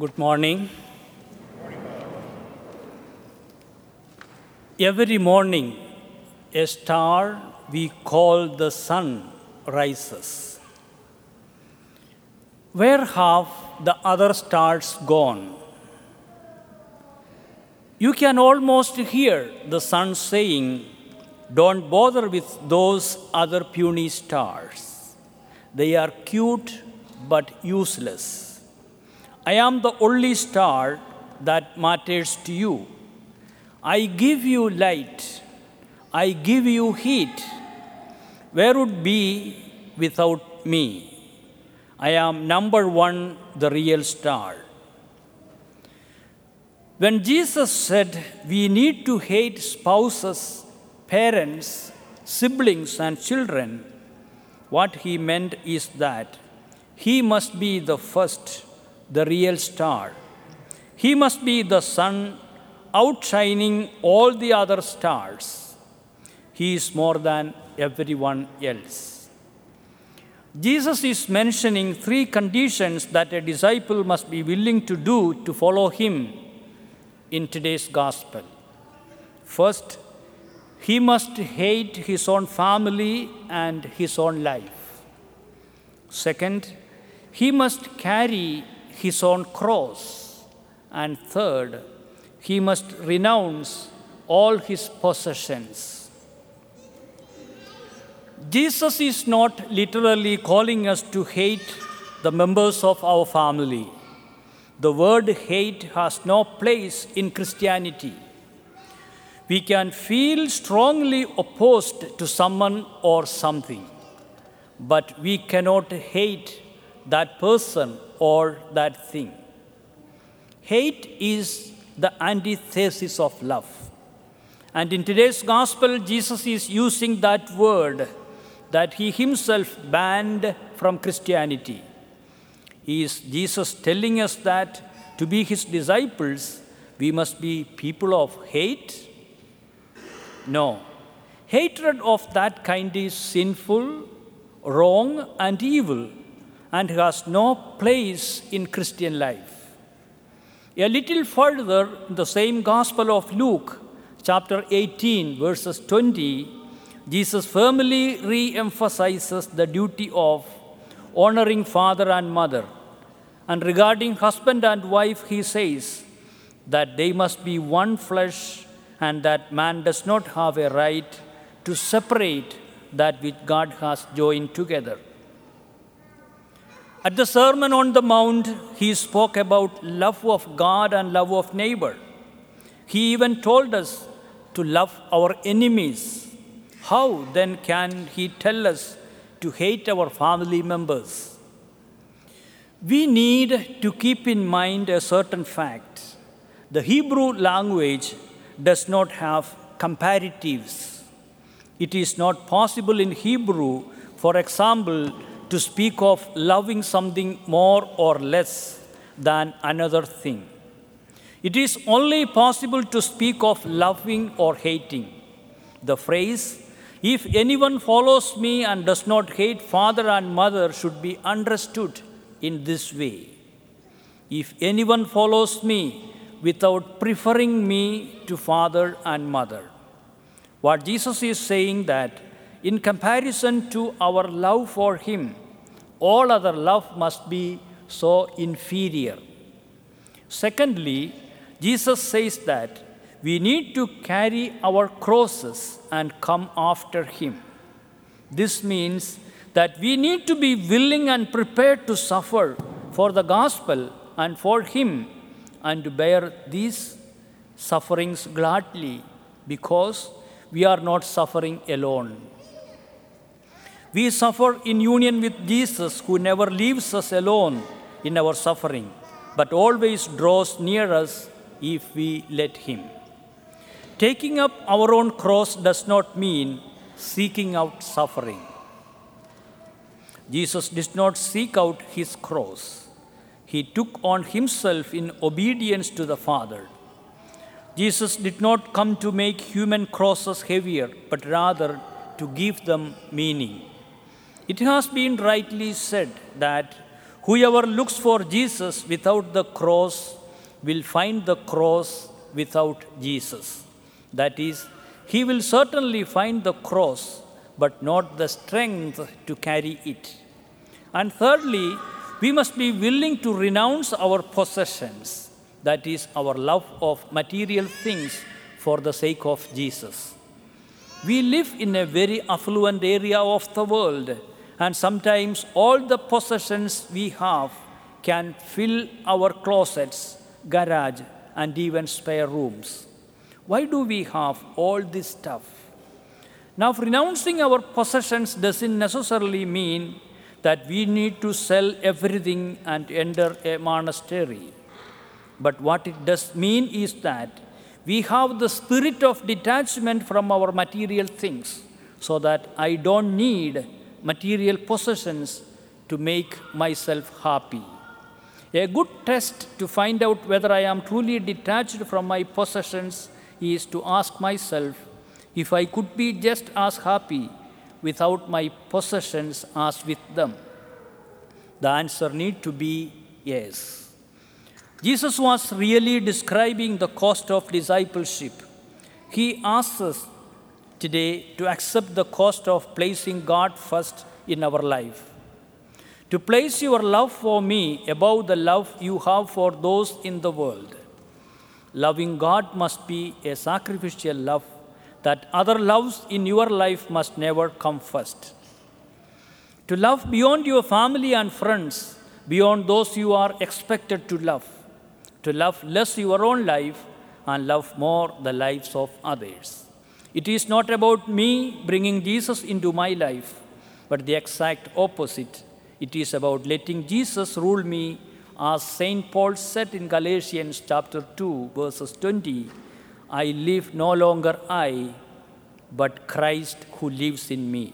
Good morning. Every morning, a star we call the sun rises. Where have the other stars gone? You can almost hear the sun saying, Don't bother with those other puny stars. They are cute but useless. I am the only star that matters to you. I give you light. I give you heat. Where would be without me? I am number one, the real star. When Jesus said we need to hate spouses, parents, siblings, and children, what he meant is that he must be the first, the real star. He must be the sun outshining all the other stars. He is more than everyone else. Jesus is mentioning three conditions that a disciple must be willing to do to follow him in today's gospel. First, he must hate his own family and his own life. Second, he must carry his own cross. And third, he must renounce all his possessions. Jesus is not literally calling us to hate the members of our family. The word hate has no place in Christianity. We can feel strongly opposed to someone or something, but we cannot hate that person or that thing. Hate is the antithesis of love. And in today's gospel, Jesus is using that word that he himself banned from Christianity. He is Jesus telling us that to be his disciples, we must be people of hate? No. Hatred of that kind is sinful, wrong, and evil, and has no place in Christian life. A little further, in the same Gospel of Luke, chapter 18, verses 20, Jesus firmly re emphasizes the duty of honoring father and mother. And regarding husband and wife, he says that they must be one flesh and that man does not have a right to separate that which God has joined together. At the Sermon on the Mount, he spoke about love of God and love of neighbor. He even told us to love our enemies. How then can he tell us to hate our family members? We need to keep in mind a certain fact. The Hebrew language does not have comparatives. It is not possible in Hebrew, for example, to speak of loving something more or less than another thing. It is only possible to speak of loving or hating. The phrase, if anyone follows me and does not hate father and mother, should be understood in this way. If anyone follows me without preferring me to father and mother. What Jesus is saying that in comparison to our love for Him, all other love must be so inferior. Secondly, Jesus says that we need to carry our crosses and come after Him. This means that we need to be willing and prepared to suffer for the gospel and for Him and to bear these sufferings gladly because we are not suffering alone. We suffer in union with Jesus, who never leaves us alone in our suffering, but always draws near us if we let Him. Taking up our own cross does not mean seeking out suffering. Jesus did not seek out his cross. He took on himself in obedience to the Father. Jesus did not come to make human crosses heavier, but rather to give them meaning. It has been rightly said that Whoever looks for Jesus without the cross will find the cross without Jesus. That is, he will certainly find the cross, but not the strength to carry it. And thirdly, we must be willing to renounce our possessions, that is, our love of material things, for the sake of Jesus. We live in a very affluent area of the world, and sometimes all the possessions we have can fill our closets, garage, and even spare rooms. Why do we have all this stuff? Now, renouncing our possessions doesn't necessarily mean that we need to sell everything and enter a monastery. But what it does mean is that we have the spirit of detachment from our material things so that I don't need material possessions to make myself happy. A good test to find out whether I am truly detached from my possessions is to ask myself if I could be just as happy without my possessions as with them. The answer need to be yes. Jesus was really describing the cost of discipleship. He asks us today to accept the cost of placing God first in our life. To place your love for me above the love you have for those in the world. Loving God must be a sacrificial love that other loves in your life must never come first. To love beyond your family and friends, beyond those you are expected to love to love less your own life and love more the lives of others. It is not about me bringing Jesus into my life, but the exact opposite. It is about letting Jesus rule me, as St. Paul said in Galatians chapter 2, verses 20 I live no longer I, but Christ who lives in me.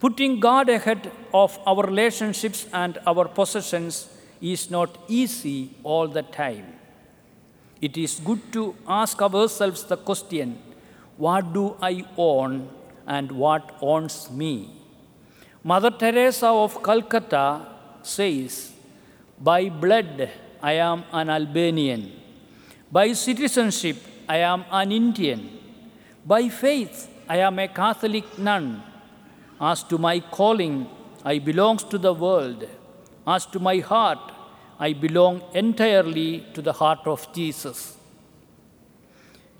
Putting God ahead of our relationships and our possessions is not easy all the time. It is good to ask ourselves the question what do I own and what owns me? Mother Teresa of Calcutta says, By blood I am an Albanian, by citizenship I am an Indian, by faith I am a Catholic nun. As to my calling, I belong to the world. As to my heart, I belong entirely to the heart of Jesus.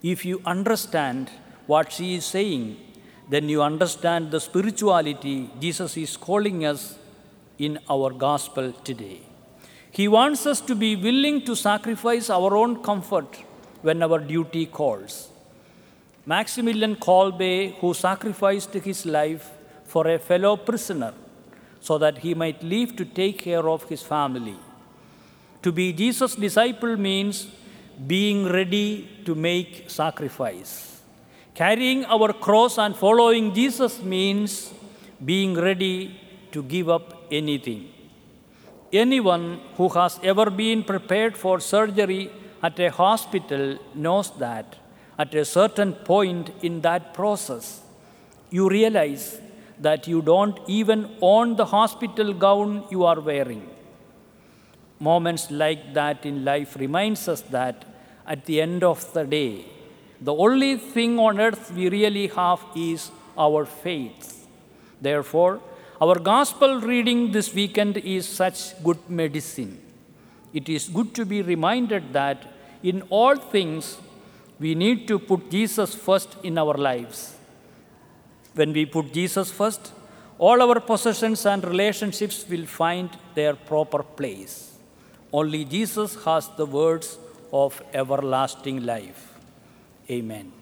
If you understand what she is saying, then you understand the spirituality Jesus is calling us in our gospel today. He wants us to be willing to sacrifice our own comfort when our duty calls. Maximilian Kolbe, who sacrificed his life for a fellow prisoner, so that he might live to take care of his family. To be Jesus' disciple means being ready to make sacrifice. Carrying our cross and following Jesus means being ready to give up anything. Anyone who has ever been prepared for surgery at a hospital knows that at a certain point in that process, you realize that you don't even own the hospital gown you are wearing. Moments like that in life reminds us that at the end of the day, the only thing on earth we really have is our faith. Therefore, our gospel reading this weekend is such good medicine. It is good to be reminded that in all things we need to put Jesus first in our lives. When we put Jesus first, all our possessions and relationships will find their proper place. Only Jesus has the words of everlasting life. Amen.